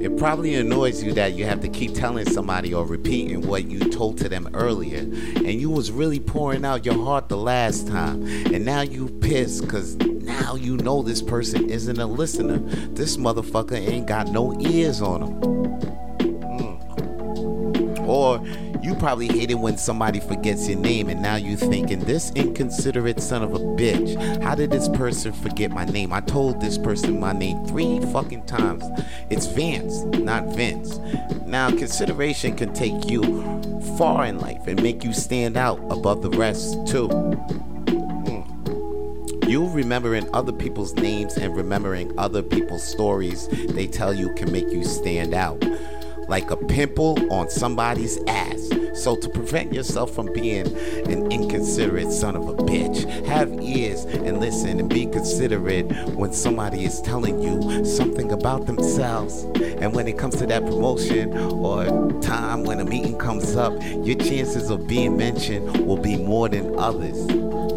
It probably annoys you that you have to keep telling somebody or repeating what you told to them earlier. And you was really pouring out your heart the last time. And now you pissed because now you know this person isn't a listener. This motherfucker ain't got no ears on him. Mm. Or you probably hate it when somebody forgets your name and now you're thinking this inconsiderate son of a bitch. How did this person forget my name? I told this person my name three fucking times. It's Vance, not Vince. Now consideration can take you far in life and make you stand out above the rest too. Hmm. You remembering other people's names and remembering other people's stories they tell you can make you stand out like a pimple on somebody's ass. So, to prevent yourself from being an inconsiderate son of a bitch, have ears and listen and be considerate when somebody is telling you something about themselves. And when it comes to that promotion or time when a meeting comes up, your chances of being mentioned will be more than others.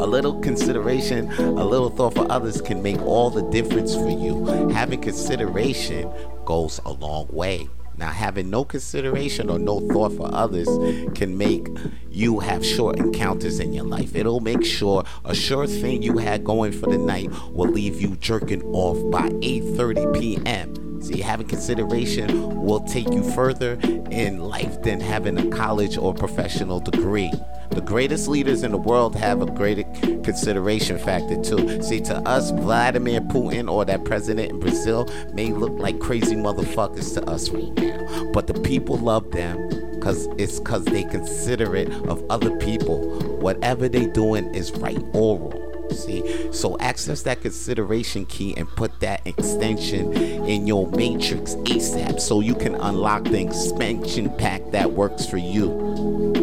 A little consideration, a little thought for others can make all the difference for you. Having consideration goes a long way. Now, having no consideration or no thought for others can make you have short encounters in your life. It'll make sure a sure thing you had going for the night will leave you jerking off by 8:30 p.m. See, having consideration will take you further in life than having a college or professional degree. The greatest leaders in the world have a greater consideration factor too. See, to us, Vladimir Putin or that president in Brazil may look like crazy motherfuckers to us right now, but the people love them because it's because they considerate of other people. Whatever they doing is right or wrong. See, so access that consideration key and put that extension in your matrix ASAP so you can unlock the expansion pack that works for you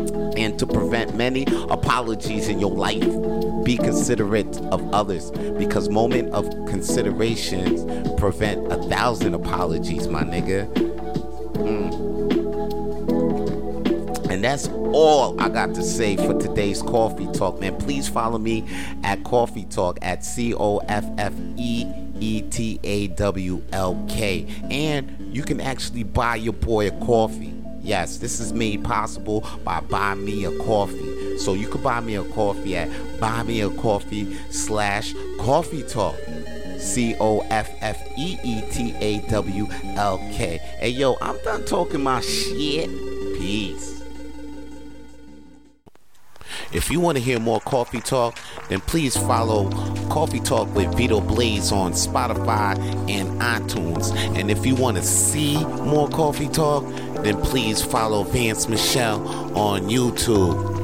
and to prevent many apologies in your life. Be considerate of others because moment of considerations prevent a thousand apologies, my nigga. Mm. And that's all I got to say for today's coffee talk, man. Please follow me at Coffee Tawlk at C O F F E E T A W L K. And you can actually buy your boy a coffee. Yes, this is made possible by Buy Me a Coffee. So you can buy me a coffee at Buy Me a Coffee slash Coffee Tawlk. C O F F E E T A W L K. Hey yo, I'm done talking my shit. Peace. If you want to hear more Coffee Tawlk, then please follow Coffee Tawlk with Vito Blaze on Spotify and iTunes. And if you want to see more Coffee Tawlk, then please follow Vance Michel on YouTube.